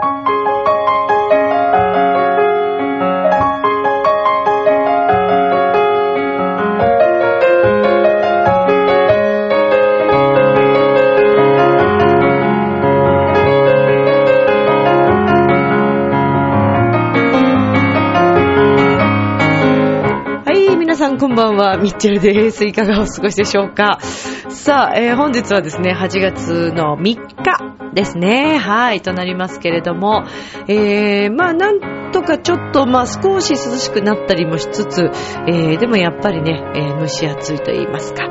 はい、皆さんこんばんは、ミッチェルです。いかがお過ごしでしょうかさあ、えー本日はですね、8月の3日ですね。はい、となりますけれども、えー、まあ、なんとかちょっと、まあ、少し涼しくなったりもしつつ、えー、でもやっぱりね、えー蒸し暑いと言いますか。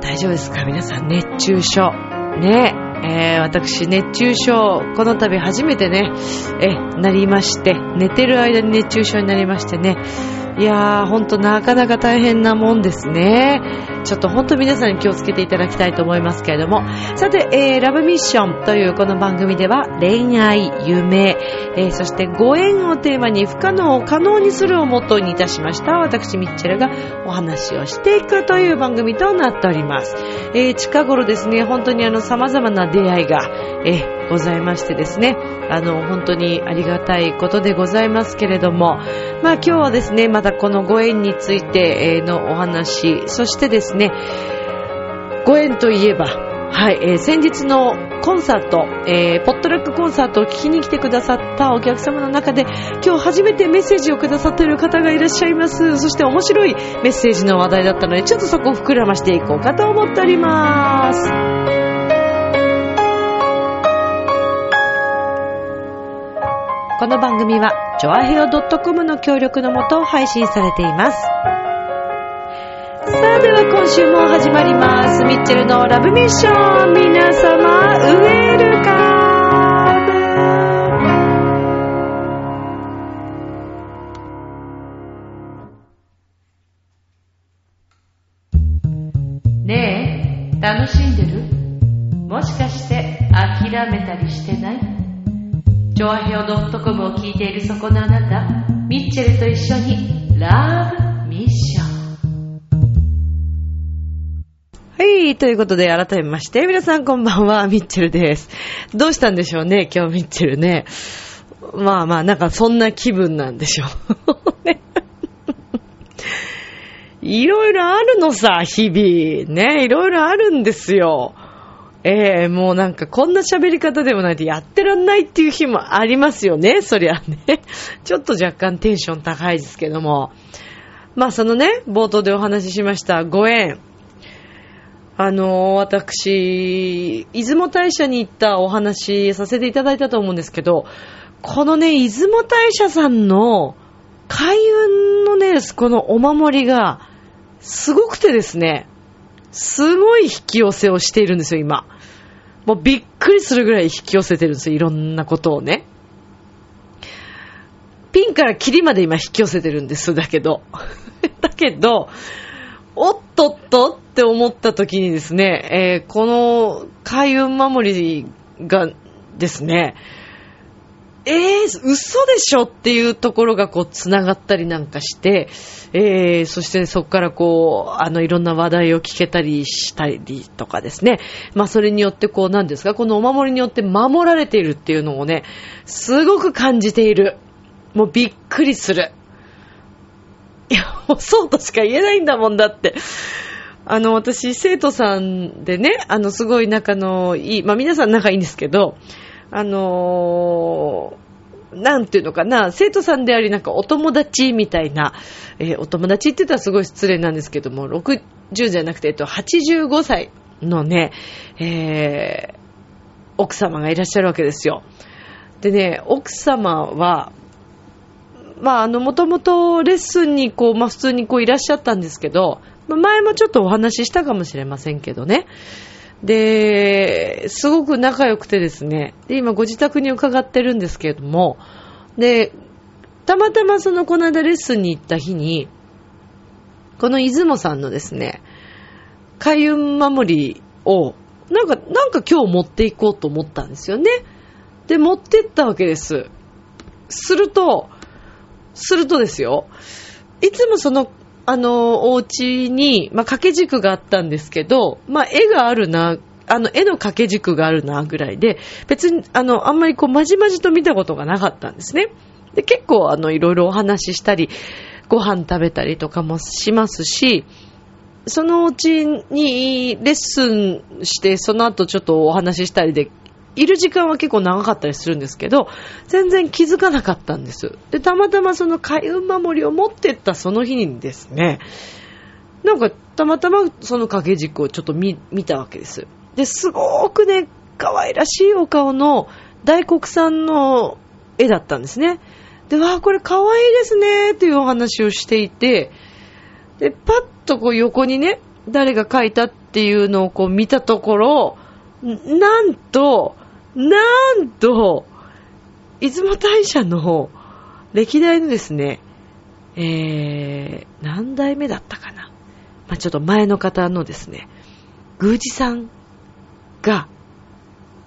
大丈夫ですか？皆さん、熱中症。ね。えー、私、熱中症、この度初めてね、え、なりまして、寝てる間に熱中症になりましてね。いやー、ほんとなかなか大変なもんですね。ちょっとほんと皆さんに気をつけていただきたいと思いますけれども。さて、えー、ラブミッションというこの番組では恋愛、夢、えー、そしてご縁をテーマに不可能を可能にするをモットーにいたしました。私、ミッチェルがお話をしていくという番組となっております。えー、近頃ですね、本当にあの様々な出会いが、えーございましてですね、あの、本当にありがたいことでございますけれども、まあ今日はですね、またこのご縁についてのお話、そしてですね、ご縁といえば、はい、えー先日のコンサート、えーポットラックコンサートを聞きに来てくださったお客様の中で、今日初めてメッセージをくださっている方がいらっしゃいます。そして面白いメッセージの話題だったので、ちょっとそこを膨らましていこうかと思っております。この番組は、ジョアヘオ .com の協力のもと配信されています。さあ、では今週も始まります。ミッチェルのラブミッション。皆様、ウェルカムねえ、楽しんでる？もしかして諦めたりしてない？聞いているそこのあなた、ミッチェルと一緒にラブミッション。はい、ということで改めまして、皆さんこんばんは、ミッチェルです。どうしたんでしょうね、今日ミッチェルね。まあまあ、なんかそんな気分なんでしょう。ね いろいろあるのさ、日々。ね、いろいろあるんですよ。ええもうなんかこんな喋り方でもないとやってらんないっていう日もありますよね、そりゃね。ちょっと若干テンション高いですけども。まあそのね、冒頭でお話ししましたご縁。あの私、出雲大社に行ったお話させていただいたと思うんですけど、このね、出雲大社さんの開運のね、このお守りが、すごくてですね、すごい引き寄せをしているんですよ、今。もうびっくりするぐらい引き寄せてるんですよ、いろんなことをね。ピンからキリまで今引き寄せてるんです、だけど。だけど、おっとっとって思った時にですね、えーこの開運守りがですね、えー、嘘でしょっていうところがこう繋がったりなんかして、えー、そしてそこからこう、あのいろんな話題を聞けたりしたりとかですね。まあそれによってこうなんですか、このお守りによって守られているっていうのをね、すごく感じている。もうびっくりする。いや、そうとしか言えないんだもんだって。あの、私、生徒さんでね、あの、すごい仲のいい、まあ皆さん仲いいんですけど、あのーなんていうのかな、生徒さんであり、なんかお友達みたいな、えーお友達って言ったらすごい失礼なんですけども、60じゃなくて、えっと、85歳のね、えー奥様がいらっしゃるわけですよ。でね、奥様は、まあ、あの、もともとレッスンにこう、まあ、普通にこういらっしゃったんですけど、前もちょっとお話ししたかもしれませんけどね。で、すごく仲良くてですね、で、今ご自宅に伺ってるんですけれども、で、たまたまそのこの間レッスンに行った日に、この出雲さんのですね、開運守りを、なんか、なんか今日持っていこうと思ったんですよね。で、持ってったわけです。すると、するとですよ、いつもその、あの、お家に、まあ、掛け軸があったんですけど、まあ、絵があるな、あの、絵の掛け軸があるな、ぐらいで、別に、あの、あんまりこう、まじまじと見たことがなかったんですね。で、結構、あの、いろいろお話ししたり、ご飯食べたりとかもしますし、そのうちにレッスンして、その後ちょっとお話ししたりで、いる時間は結構長かったりするんですけど、全然気づかなかったんです。で、たまたまその開運守りを持ってったその日にですね、なんかたまたまその掛け軸をちょっと見見たわけです。で、すごくね、可愛らしいお顔の大黒さんの絵だったんですね。で、わあ、これ可愛いですね、っていうお話をしていて、で、パッとこう横にね、誰が描いたっていうのをこう見たところ、なんと、なんと、出雲大社の歴代のですね、えー、何代目だったかな。まあ、ちょっと前の方のですね、宮司さんが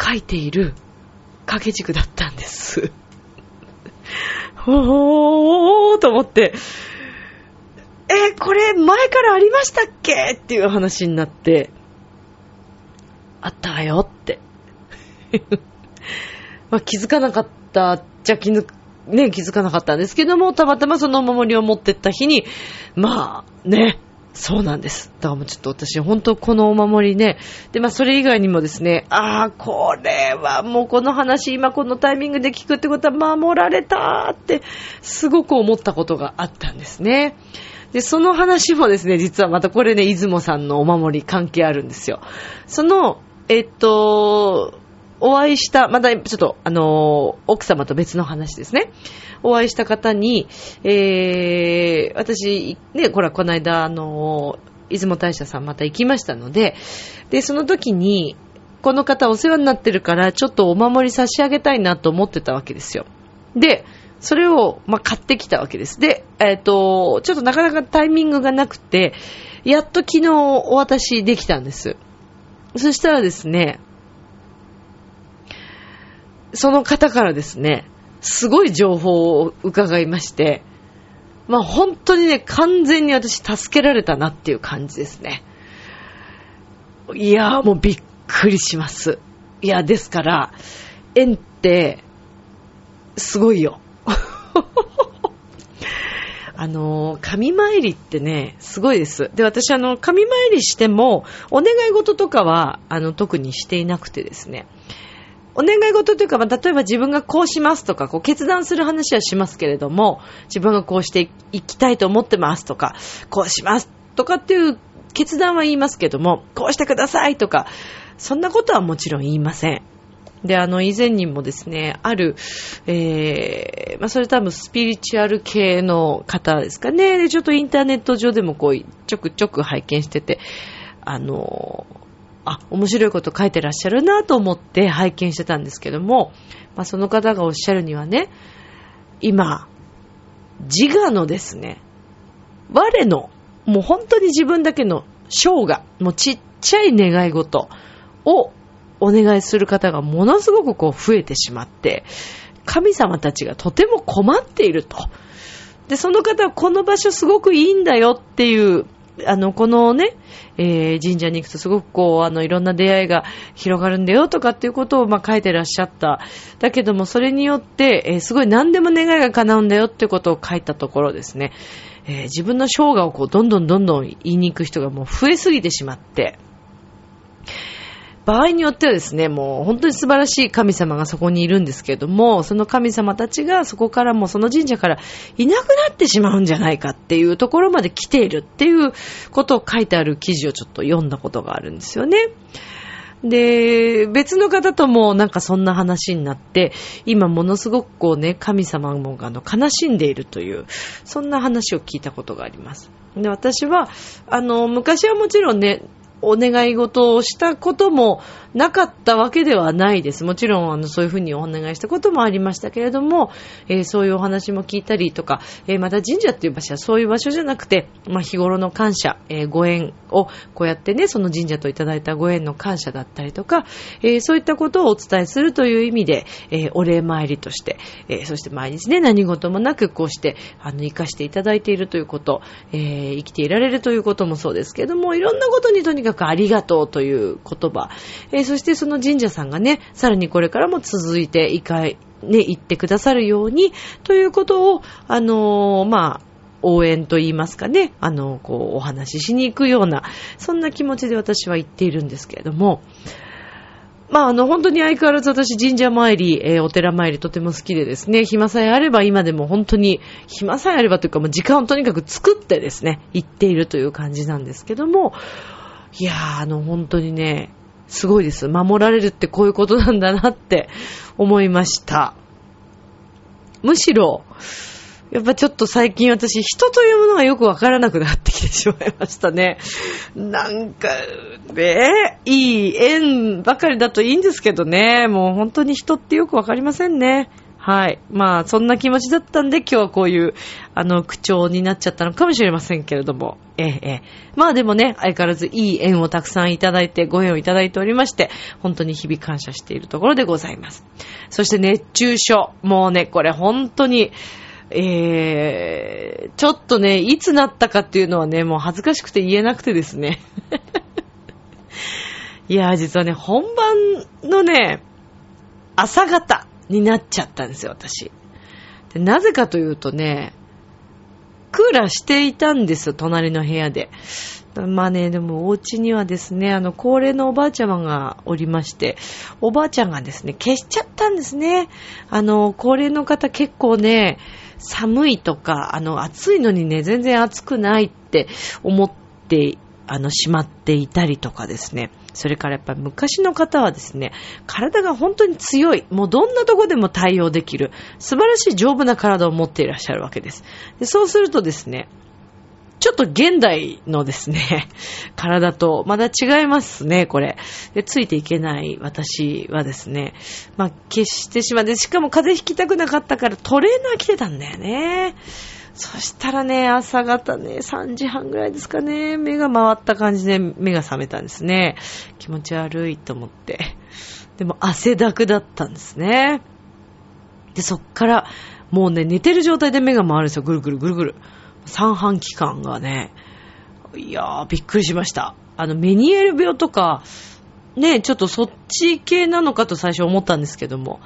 書いている掛け軸だったんです。ほーと思って、えこれ前からありましたっけ？っていう話になって、あったわよって。まあ気づかなかったじゃ気づね、気づかなかったんですけども、たまたまそのお守りを持ってった日に、まあ、ね、そうなんです。だからもうちょっと私、本当このお守りね、で、まあそれ以外にもですね、ああ、これはもうこの話、今このタイミングで聞くってことは守られたって、すごく思ったことがあったんですね。で、その話もですね、実はまたこれね、出雲さんのお守り関係あるんですよ。その、えっと、お会いした、まだちょっと、あの、奥様と別の話ですね。お会いした方に、えー、私、ね、これはこの間、あの、出雲大社さんまた行きましたので、で、その時に、この方お世話になってるから、ちょっとお守り差し上げたいなと思ってたわけですよ。で、それを、ま、買ってきたわけです。で、えっ、ー、と、ちょっとなかなかタイミングがなくて、やっと昨日お渡しできたんです。そしたらですね、その方からですね、すごい情報を伺いまして、まあ本当にね、完全に私助けられたなっていう感じですね。いやーもうびっくりします。いや、ですから、縁って、すごいよ。あの、神参りってね、すごいです。で、私、あの、神参りしても、お願い事とかは、あの、特にしていなくてですね。お願い事というか、まあ、例えば自分がこうしますとか、こう決断する話はしますけれども、自分がこうしていきたいと思ってますとか、こうしますとかっていう決断は言いますけども、こうしてくださいとか、そんなことはもちろん言いません。で、あの、以前にもですね、ある、えー、まあ、それ多分スピリチュアル系の方ですかね。で、ちょっとインターネット上でもこう、ちょくちょく拝見してて、あの、あ、面白いこと書いてらっしゃるなと思って拝見してたんですけども、まあ、その方がおっしゃるにはね、今、自我のですね、我の、もう本当に自分だけの生涯、もうちっちゃい願い事をお願いする方がものすごくこう増えてしまって、神様たちがとても困っていると。で、その方はこの場所すごくいいんだよっていうあの、このね、えー、神社に行くとすごくこう、あの、いろんな出会いが広がるんだよとかっていうことを、まあ、書いてらっしゃった。だけども、それによって、えー、すごい何でも願いが叶うんだよっていうことを書いたところですね、えー、自分の生涯をこう、どんどんどんどん言いに行く人がもう増えすぎてしまって、場合によってはですね、もう本当に素晴らしい神様がそこにいるんですけれども、その神様たちがそこからもうその神社からいなくなってしまうんじゃないかっていうところまで来ているっていうことを書いてある記事をちょっと読んだことがあるんですよね。で、別の方ともなんかそんな話になって、今ものすごくこうね、神様もあの悲しんでいるという、そんな話を聞いたことがあります。で、私は、あの、昔はもちろんね、お願い事をしたこともなかったわけではないです。もちろん、あの、そういうふうにお願いしたこともありましたけれども、えー、そういうお話も聞いたりとか、えー、また神社っていう場所はそういう場所じゃなくて、まあ、日頃の感謝、えー、ご縁を、こうやってね、その神社といただいたご縁の感謝だったりとか、えそういったことをお伝えするという意味で、えお礼参りとして、えそして毎日ね、何事もなくこうして、あの、生かしていただいているということ、え生きていられるということもそうですけれども、いろんなことにとにかくかくありがとうという言葉。えー、そしてその神社さんがね、さらにこれからも続いていか、ね、言ってくださるように、ということを、あのー、まあ、応援と言いますかね、あの、こう、お話ししに行くような、そんな気持ちで私は言っているんですけれども、まあ、あの、本当に相変わらず私神社参り、えー、お寺参りとても好きでですね、暇さえあれば今でも本当に、暇さえあればというか、もう時間をとにかく作ってですね、行っているという感じなんですけども、いやー、あの、本当にね、すごいです。守られるってこういうことなんだなって思いました。むしろ、やっぱちょっと最近私、人というものがよくわからなくなってきてしまいましたね。なんか、ね、いい縁ばかりだといいんですけどね、もう本当に人ってよくわかりませんね。はい。まあ、そんな気持ちだったんで、今日はこういう、あの、口調になっちゃったのかもしれませんけれども。ええ、ええ。まあでもね、相変わらずいい縁をたくさんいただいて、ご縁をいただいておりまして、本当に日々感謝しているところでございます。そして熱中症。もうね、これ本当に、えー、ちょっとね、いつなったかっていうのはね、もう恥ずかしくて言えなくてですね。いや実はね、本番のね、朝方になっちゃったんですよ、私。でなぜかというとね、クーラーしていたんですよ、隣の部屋で。まあね、でもお家にはですね、あの、高齢のおばあちゃまがおりまして、おばあちゃんがですね、消しちゃったんですね。あの、高齢の方結構ね、寒いとか、あの、暑いのにね、全然暑くないって思って、あの、しまっていたりとかですね。それからやっぱ昔の方はですね、体が本当に強い、もうどんなとこでも対応できる、素晴らしい丈夫な体を持っていらっしゃるわけです。でそうするとですね、ちょっと現代のですね、体とまだ違いますね、これ。で、ついていけない私はですね、まあ、消してしまって、しかも風邪ひきたくなかったからトレーナー着てたんだよね。そしたらね、朝方ね、3時半ぐらいですかね、目が回った感じで目が覚めたんですね。気持ち悪いと思って。でも汗だくだったんですね。で、そっから、もうね、寝てる状態で目が回るんですよ。ぐるぐるぐるぐる。三半期間がね、いやー、びっくりしました。あの、メニエル病とか、ね、ちょっとそっち系なのかと最初思ったんですけども、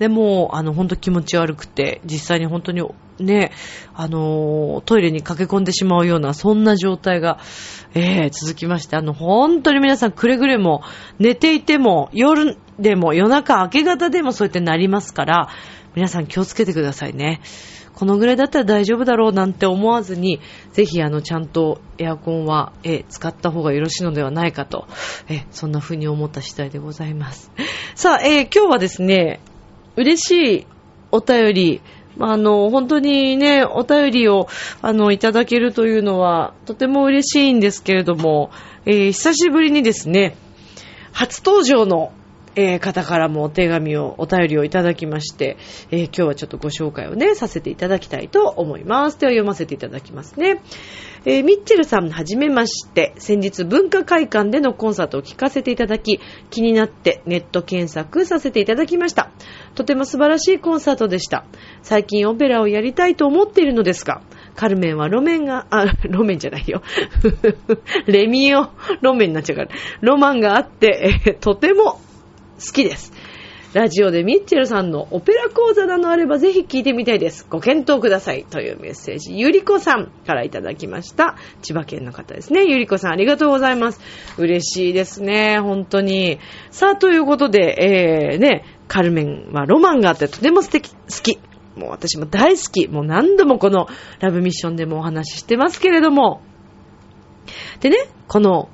でも、あの、ほんと気持ち悪くて、実際に本当に、ね、あの、トイレに駆け込んでしまうような、そんな状態が、えー、続きまして、あの、本当に皆さんくれぐれも、寝ていても、夜でも、夜中明け方でもそうやってなりますから、皆さん気をつけてくださいね。このぐらいだったら大丈夫だろうなんて思わずに、ぜひあの、ちゃんとエアコンは、え、使った方がよろしいのではないかと、え、そんな風に思った次第でございます。さあ、えー、今日はですね、嬉しいお便り、あの、本当にね、お便りを、あの、いただけるというのは、とても嬉しいんですけれども、えー、久しぶりにですね、初登場のえー、方からもお手紙を、お便りをいただきまして、えー、今日はちょっとご紹介をね、させていただきたいと思います。では読ませていただきますね。えー、ミッチェルさん、はじめまして。先日文化会館でのコンサートを聞かせていただき、気になってネット検索させていただきました。とても素晴らしいコンサートでした。最近オペラをやりたいと思っているのですが、カルメンは路面が、あ、路面じゃないよ。レミオ路面になっちゃうから。ロマンがあって、えとても好きです。ラジオでミッチェルさんのオペラ講座などあればぜひ聞いてみたいです。ご検討ください。というメッセージ、ゆりこさんからいただきました。千葉県の方ですね。ゆりこさんありがとうございます。嬉しいですね。本当に。さあ、ということで、えー、ね、カルメンはロマンがあってとても素敵、好き。もう私も大好き。もう何度もこのラブミッションでもお話ししてますけれども。でね、この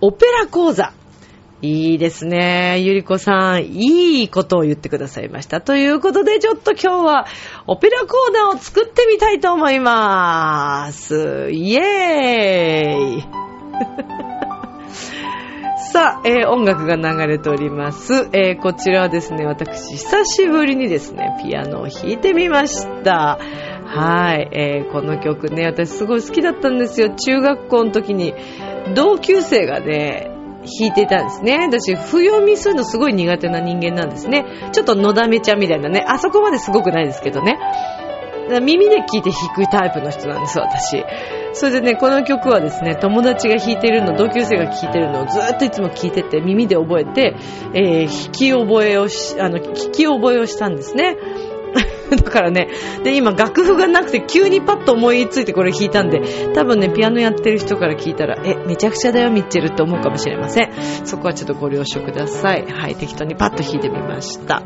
オペラ講座。いいですね。ゆりこさん、いいことを言ってくださいました。ということで、ちょっと今日はオペラコーナーを作ってみたいと思います。イエーイ さあ、えー、音楽が流れております。えー、こちらはですね、私、久しぶりにですね、ピアノを弾いてみました。はい、えー、この曲ね、私すごい好きだったんですよ。中学校の時に、同級生がね、弾いてたんですね。私、不読みするのすごい苦手な人間なんですね。ちょっとのだめちゃんみたいなね。あそこまですごくないですけどね。耳で聞いて弾くタイプの人なんです、私。それでね、この曲はですね、友達が弾いてるの、同級生が聴いてるのをずっといつも聴いてて、耳で覚えて、えー、弾き覚えをし、あの、聞き覚えをしたんですね。だからね、で、今楽譜がなくて急にパッと思いついてこれ弾いたんで、多分ね、ピアノやってる人から聞いたら、え、めちゃくちゃだよ、ミッチェルって思うかもしれません。そこはちょっとご了承ください。はい、適当にパッと弾いてみました。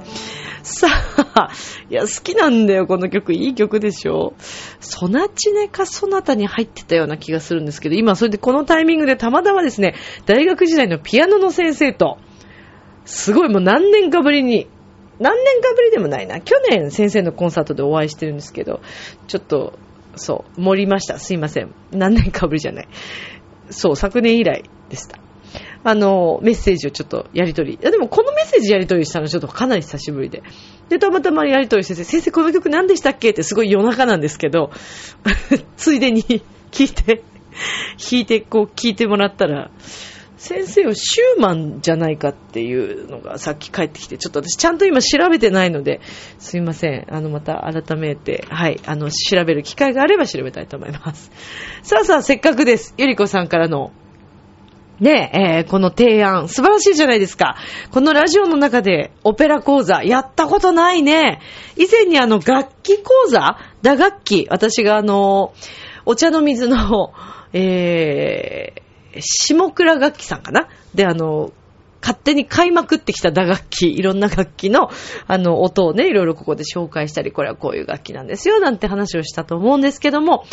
さあ、いや、好きなんだよ、この曲。いい曲でしょ。ソナチネかソナタに入ってたような気がするんですけど、今それでこのタイミングでたまたまですね、大学時代のピアノの先生と、すごいもう何年かぶりに、何年かぶりでもないな。去年先生のコンサートでお会いしてるんですけど、ちょっと、そう、盛りました。すいません。何年かぶりじゃない。そう、昨年以来でした。あの、メッセージをちょっとやりとり。いや、でもこのメッセージやりとりしたのちょっとかなり久しぶりで。で、たまたまやりとりしてて、先生この曲何でしたっけ？ってすごい夜中なんですけど、ついでに聞いて、弾いて、こう聞いてもらったら、先生はシューマンじゃないかっていうのがさっき帰ってきて、ちょっと私ちゃんと今調べてないので、すいません。あの、また改めて、はい、あの、調べる機会があれば調べたいと思います。さあさあ、せっかくです。ゆりこさんからの、ねえ、えー、この提案、素晴らしいじゃないですか。このラジオの中でオペラ講座、やったことないね。以前にあの、楽器講座？打楽器、私があの、お茶の水の、えー、下倉楽器さんかな？で、あの、勝手に買いまくってきた打楽器、いろんな楽器の、あの、音をね、いろいろここで紹介したり、これはこういう楽器なんですよ、なんて話をしたと思うんですけども、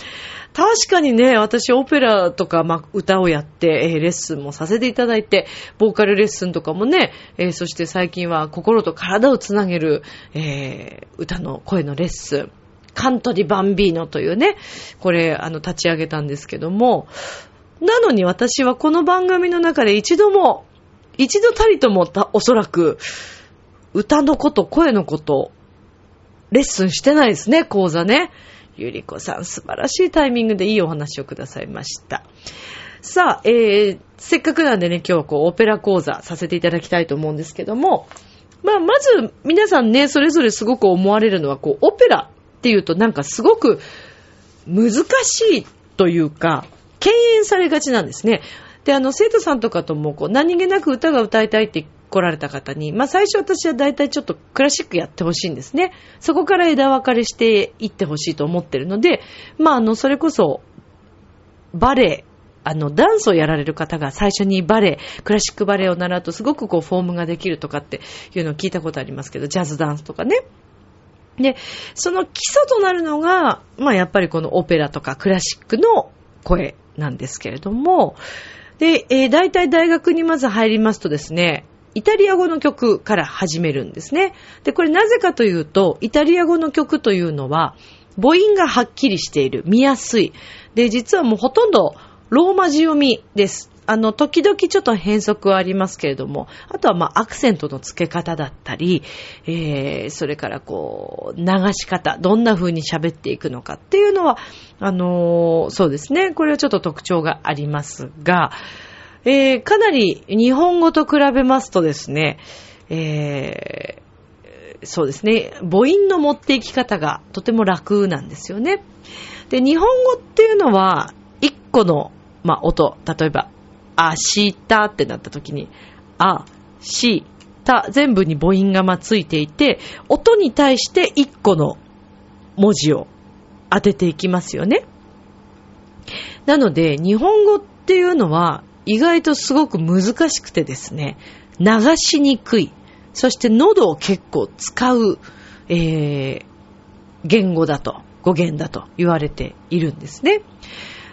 確かにね、私オペラとか、ま歌をやって、えー、レッスンもさせていただいて、ボーカルレッスンとかもね、えー、そして最近は心と体をつなげる、えー、歌の声のレッスン、カントリーバンビーノというね、これ、あの、立ち上げたんですけども、なのに私はこの番組の中で一度も、一度たりともおそらく、歌のこと、声のこと、レッスンしてないですね、講座ね。ゆりこさん、素晴らしいタイミングでいいお話をくださいました。さあ、えー、せっかくなんでね、今日はこう、オペラ講座させていただきたいと思うんですけども、まあ、まず、皆さんね、それぞれすごく思われるのは、こう、オペラっていうとなんかすごく難しいというか、敬遠されがちなんですね。で、あの、生徒さんとかとも、こう、何気なく歌が歌いたいって来られた方に、まあ、最初私は大体ちょっとクラシックやってほしいんですね。そこから枝分かれしていってほしいと思ってるので、まあ、あの、それこそ、バレエ、あの、ダンスをやられる方が最初にバレエ、クラシックバレエを習うとすごくこう、フォームができるとかっていうのを聞いたことありますけど、ジャズダンスとかね。で、その基礎となるのが、まあやっぱりこのオペラとかクラシックの声なんですけれども、で、えー、大体大学にまず入りますとですね、イタリア語の曲から始めるんですね。で、これなぜかというと、イタリア語の曲というのは、母音がはっきりしている、見やすい。で、実はもうほとんどローマ字読みです。あの、時々ちょっと変則はありますけれども、あとはまあアクセントの付け方だったり、えー、それからこう、流し方、どんな風に喋っていくのかっていうのは、あのー、そうですね、これはちょっと特徴がありますが、えー、かなり日本語と比べますとですね、えー、そうですね、母音の持っていき方がとても楽なんですよね。で、日本語っていうのは、一個の、まあ、音、例えば、あしたってなった時に、あ、し、た、全部に母音がまついていて、音に対して一個の文字を当てていきますよね。なので、日本語っていうのは意外とすごく難しくてですね、流しにくい。そして喉を結構使う、えー、言語だと、語源だと言われているんですね。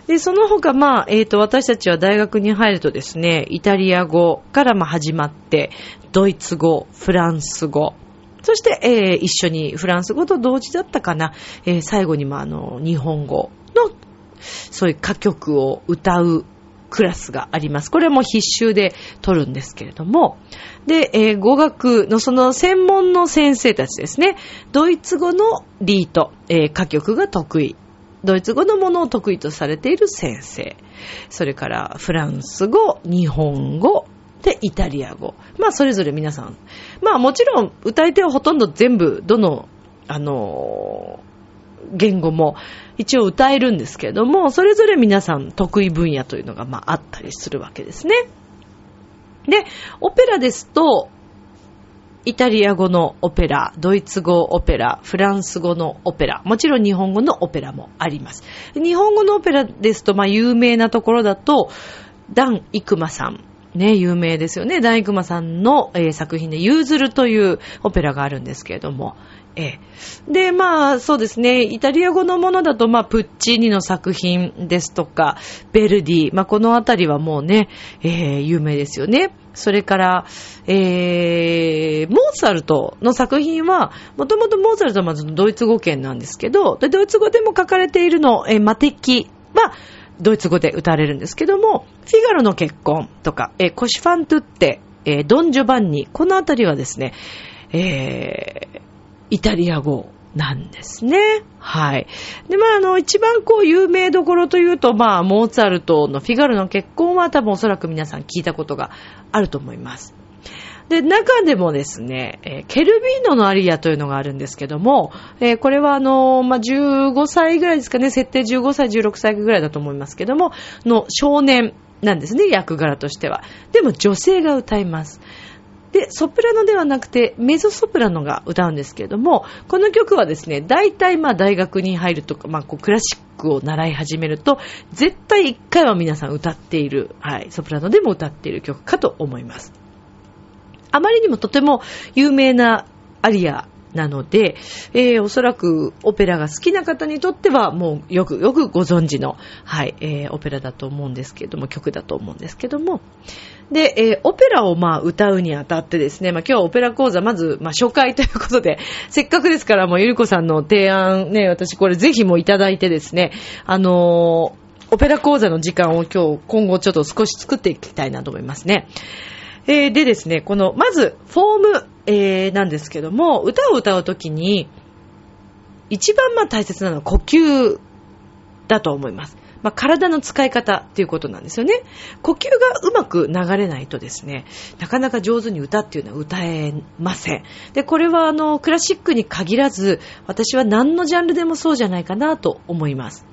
で、その他、まあ、えっ、ー、と、私たちは大学に入るとですね、イタリア語からま始まって、ドイツ語、フランス語、そして、えー、一緒にフランス語と同時だったかな、えー、最後にもあの、日本語の、そういう歌曲を歌うクラスがあります。これも必修で取るんですけれども、で、えー、語学のその専門の先生たちですね、ドイツ語のリート、えー、歌曲が得意。ドイツ語のものを得意とされている先生。それからフランス語、日本語、で、イタリア語。まあ、それぞれ皆さん。まあ、もちろん、歌い手はほとんど全部、どの、あの言語も一応歌えるんですけれども、それぞれ皆さん得意分野というのがまああったりするわけですね。で、オペラですと、イタリア語のオペラ、ドイツ語オペラ、フランス語のオペラ、もちろん日本語のオペラもあります。日本語のオペラですと、まあ有名なところだと、ダン・イクマさん。ね、有名ですよね。ダン・イクマさんの、えー、作品で、ユーズルというオペラがあるんですけれども、ええ。で、まあ、そうですね。イタリア語のものだと、まあ、プッチーニの作品ですとか、ベルディ、まあ、このあたりはもうね、えー、有名ですよね。それから、えー、モーツァルトの作品は、もともとモーツァルトはまずドイツ語圏なんですけど、でドイツ語でも書かれているの、えー、マテキは、ドイツ語で歌われるんですけども、フィガロの結婚とか、えー、コシファントゥッテ、えー、ドン・ジョバンニ、このあたりはですね、えー、イタリア語。なんですね。はい。で、まあ、あの、一番こう、有名どころというと、まあ、モーツァルトのフィガルの結婚は多分おそらく皆さん聞いたことがあると思います。で、中でもですね、えー、ケルビーノのアリアというのがあるんですけども、えー、これはあのー、まあ、15歳ぐらいですかね、設定15歳、16歳ぐらいだと思いますけども、の少年なんですね、役柄としては。でも女性が歌います。で、ソプラノではなくて、メゾソプラノが歌うんですけれども、この曲はですね、大体まあ大学に入るとか、まあこうクラシックを習い始めると、絶対一回は皆さん歌っている、はい、ソプラノでも歌っている曲かと思います。あまりにもとても有名なアリアなので、えー、おそらくオペラが好きな方にとってはもうよくよくご存知の、はい、えー、オペラだと思うんですけれども、曲だと思うんですけども、で、えー、オペラをまあ歌うにあたってですね、まあ今日はオペラ講座まず、まあ初回ということで、せっかくですからもうゆりこさんの提案ね、私これぜひもいただいてですね、あのー、オペラ講座の時間を今日今後ちょっと少し作っていきたいなと思いますね。えー、でですね、この、まず、フォーム、えー、なんですけども、歌を歌うときに、一番まあ大切なのは呼吸だと思います。まあ、体の使い方っていうことなんですよね。呼吸がうまく流れないとですね、なかなか上手に歌っていうのは歌えません。で、これはあの、クラシックに限らず、私は何のジャンルでもそうじゃないかなと思います。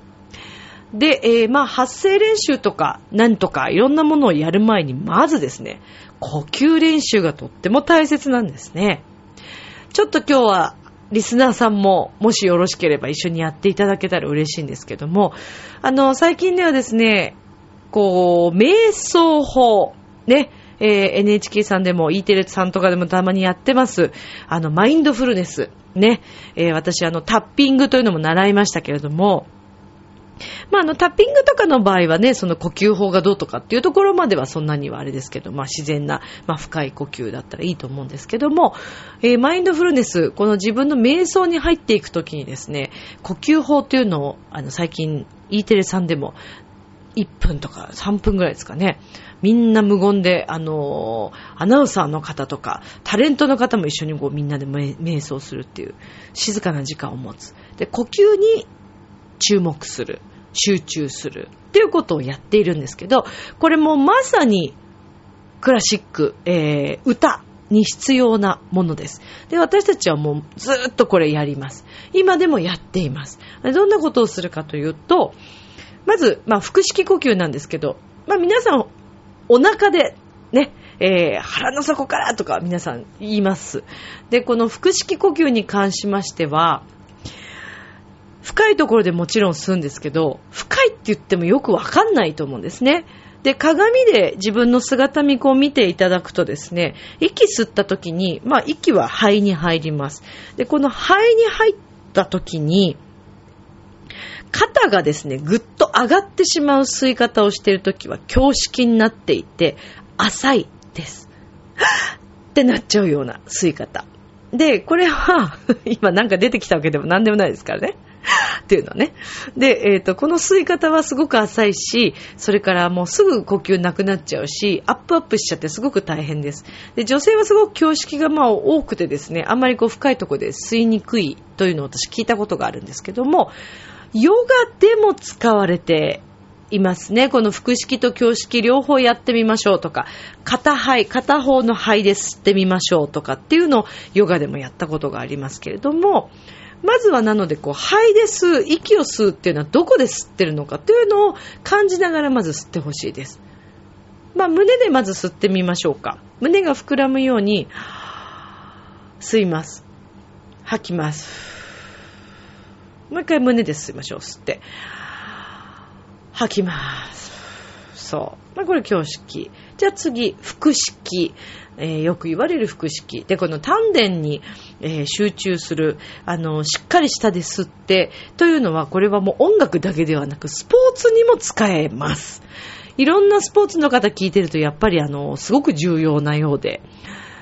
で、えー、まあ、発声練習とか、なんとか、いろんなものをやる前に、まずですね、呼吸練習がとっても大切なんですね。ちょっと今日はリスナーさんも、もしよろしければ一緒にやっていただけたら嬉しいんですけども、あの、最近ではですね、こう、瞑想法、ね、えー、NHK さんでも E テレさんとかでもたまにやってます。あの、マインドフルネス。ね、えー、私あの、タッピングというのも習いましたけれども、まあ、あの、タッピングとかの場合はね、その呼吸法がどうとかっていうところまではそんなにはあれですけど、まあ、自然な、まあ、深い呼吸だったらいいと思うんですけども、えー、マインドフルネス、この自分の瞑想に入っていくときにですね、呼吸法っていうのを、あの、最近、E テレさんでも、1分とか3分ぐらいですかね。みんな無言で、あのー、アナウンサーの方とか、タレントの方も一緒にこうみんなで瞑想するっていう、静かな時間を持つ。で、呼吸に注目する。集中する。っていうことをやっているんですけど、これもまさにクラシック、えー、歌に必要なものです。で、私たちはもうずっとこれやります。今でもやっています。どんなことをするかというと、まず、まあ、腹式呼吸なんですけど、まあ、皆さん、お腹で、ね、えー、腹の底からとか皆さん言います。で、この腹式呼吸に関しましては、深いところでもちろん吸うんですけど、深いって言ってもよくわかんないと思うんですね。で、鏡で自分の姿見を見ていただくとですね、息吸った時に、まあ息は肺に入ります。で、この肺に入った時に、肩がですね、ぐっと上がってしまう吸い方をしている時は胸式になっていて、浅いです。ってなっちゃうような吸い方。で、これは、今なんか出てきたわけでも何でもないですからね。っていうのね。で、えっ、ー、と、この吸い方はすごく浅いし、それからもうすぐ呼吸なくなっちゃうし、アップアップしちゃってすごく大変です。で、女性はすごく胸式がまあ多くてですね、あんまりこう深いところで吸いにくいというのを私聞いたことがあるんですけども、ヨガでも使われていますね。この腹式と胸式両方やってみましょうとか、片肺、片方の肺で吸ってみましょうとかっていうのをヨガでもやったことがありますけれども、まずはなので、こう、肺で吸う、息を吸うっていうのはどこで吸ってるのかっていうのを感じながらまず吸ってほしいです。まあ、胸でまず吸ってみましょうか。胸が膨らむように、吸います。吐きます。もう一回胸で吸いましょう。吸って。吐きます。そう。まあ、これ胸式。じゃあ次、腹式。えー、よく言われる腹式。で、この丹田に、えー、集中する、あの、しっかり下で吸って、というのは、これはもう音楽だけではなく、スポーツにも使えます。いろんなスポーツの方聞いてると、やっぱりあの、すごく重要なようで。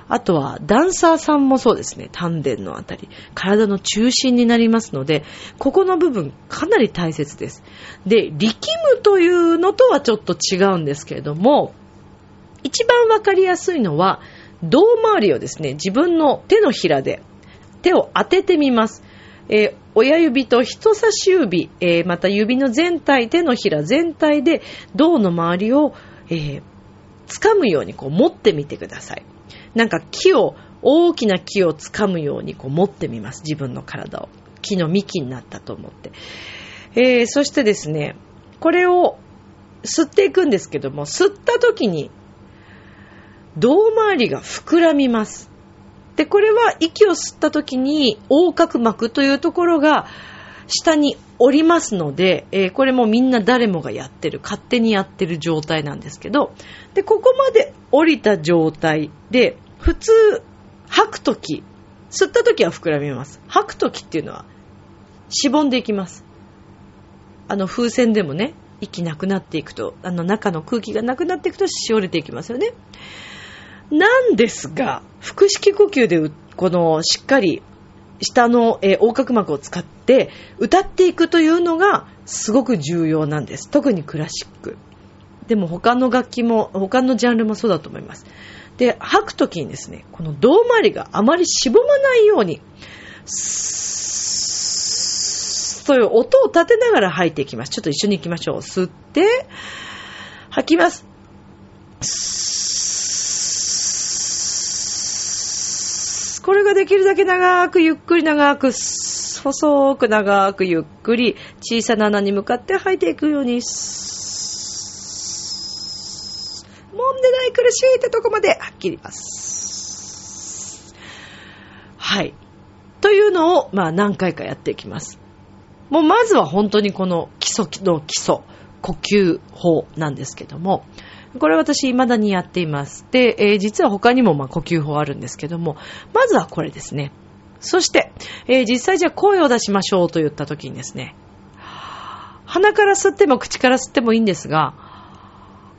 あとは、ダンサーさんもそうですね。丹田のあたり。体の中心になりますので、ここの部分、かなり大切です。で、力むというのとはちょっと違うんですけれども、一番わかりやすいのは、胴回りをですね、自分の手のひらで、手を当ててみます。えー、親指と人差し指、えー、また指の全体、手のひら全体で胴の周りを、えー、掴むようにこう持ってみてください。なんか木を、大きな木を掴むようにこう持ってみます。自分の体を。木の幹になったと思って。えー、そしてですね、これを吸っていくんですけども、吸った時に、胴回りが膨らみます。で、これは息を吸った時に横隔膜というところが下に降りますので、えー、これもみんな誰もがやってる、勝手にやってる状態なんですけど、で、ここまで降りた状態で、普通、吐くとき、吸ったときは膨らみます。吐くときっていうのは、しぼんでいきます。あの、風船でもね、息なくなっていくと、あの中の空気がなくなっていくとしおれていきますよね。なんですが、腹式呼吸で、この、しっかり、下の、えー、横隔膜を使って歌っていくというのがすごく重要なんです。特にクラシック。でも他の楽器も、他のジャンルもそうだと思います。で、吐くときにですね、この胴回りがあまりしぼまないように、そういう音を立てながら吐いていきます。ちょっと一緒に行きましょう。吸って、吐きます。これができるだけ長く、ゆっくり長く、細く長く、ゆっくり、小さな穴に向かって吐いていくように、揉んでない苦しいってとこまではっきります。はい。というのを、まあ何回かやっていきます。もうまずは本当にこの基礎の基礎、呼吸法なんですけども、これ私未だにやっています。で、えー、実は他にもま呼吸法あるんですけども、まずはこれですね。そして、えー、実際じゃあ声を出しましょうと言った時にですね、鼻から吸っても口から吸ってもいいんですが、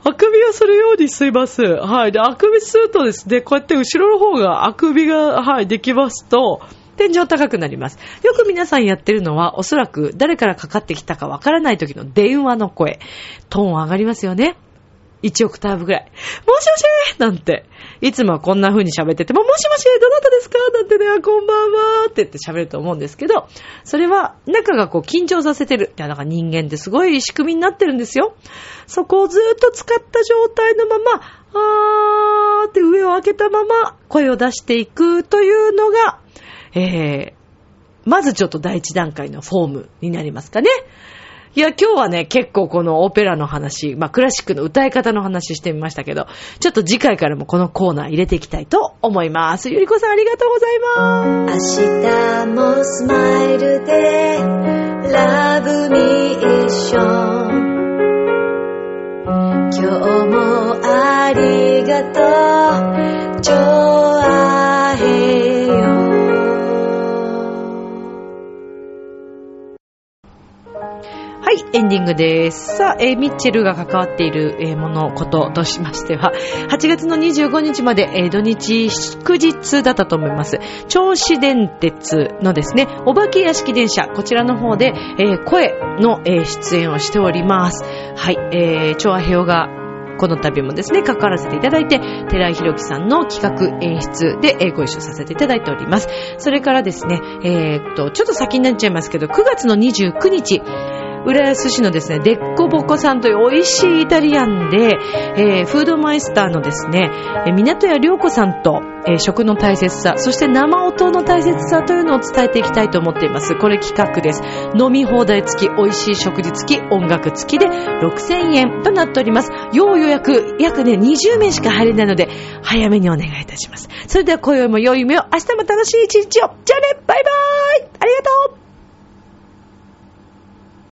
あくびをするように吸います。はい。で、あくび吸うとですね、こうやって後ろの方があくびが、はい、できますと、天井高くなります。よく皆さんやってるのは、おそらく誰からかかってきたかわからない時の電話の声。トーン上がりますよね。1オクターブぐらい。もしもしなんて。いつもはこんな風に喋ってても、もしもしどなたですか？なんてね、こんばんはって言って喋ると思うんですけど、それは中がこう緊張させてる。いや、だか人間ってすごい仕組みになってるんですよ。そこをずっと使った状態のまま、あーって上を開けたまま声を出していくというのが、えー、まずちょっと第一段階のフォームになりますかね。いや、今日はね、結構このオペラの話、まあ、クラシックの歌い方の話してみましたけど、ちょっと次回からもこのコーナー入れていきたいと思います。ゆりこさんありがとうございます。明日もスマイルで、ラブミーション。今日もありがとう、はい、エンディングです。さあ、えー、ミッチェルが関わっている、えー、もの、こととしましては、8月の25日まで、えー、土日祝日だったと思います。銚子電鉄のですね、お化け屋敷電車、こちらの方で、えー、声の、え、出演をしております。はい、えー、調和平がこの度もですね、関わらせていただいて、寺井宏樹さんの企画演出で、ご一緒させていただいております。それからですね、えー、っと、ちょっと先になっちゃいますけど、9月の29日、浦安市のですね、デッコボコさんという美味しいイタリアンで、えー、フードマイスターのですね、えー、港屋良子さんと、えー、食の大切さ、そして生音の大切さというのを伝えていきたいと思っています。これ企画です。飲み放題付き、美味しい食事付き、音楽付きで6000円となっております。要予約、約ね、20名しか入れないので、早めにお願いいたします。それでは今宵も良い夢を、明日も楽しい一日を。じゃあね、バイバーイありがとう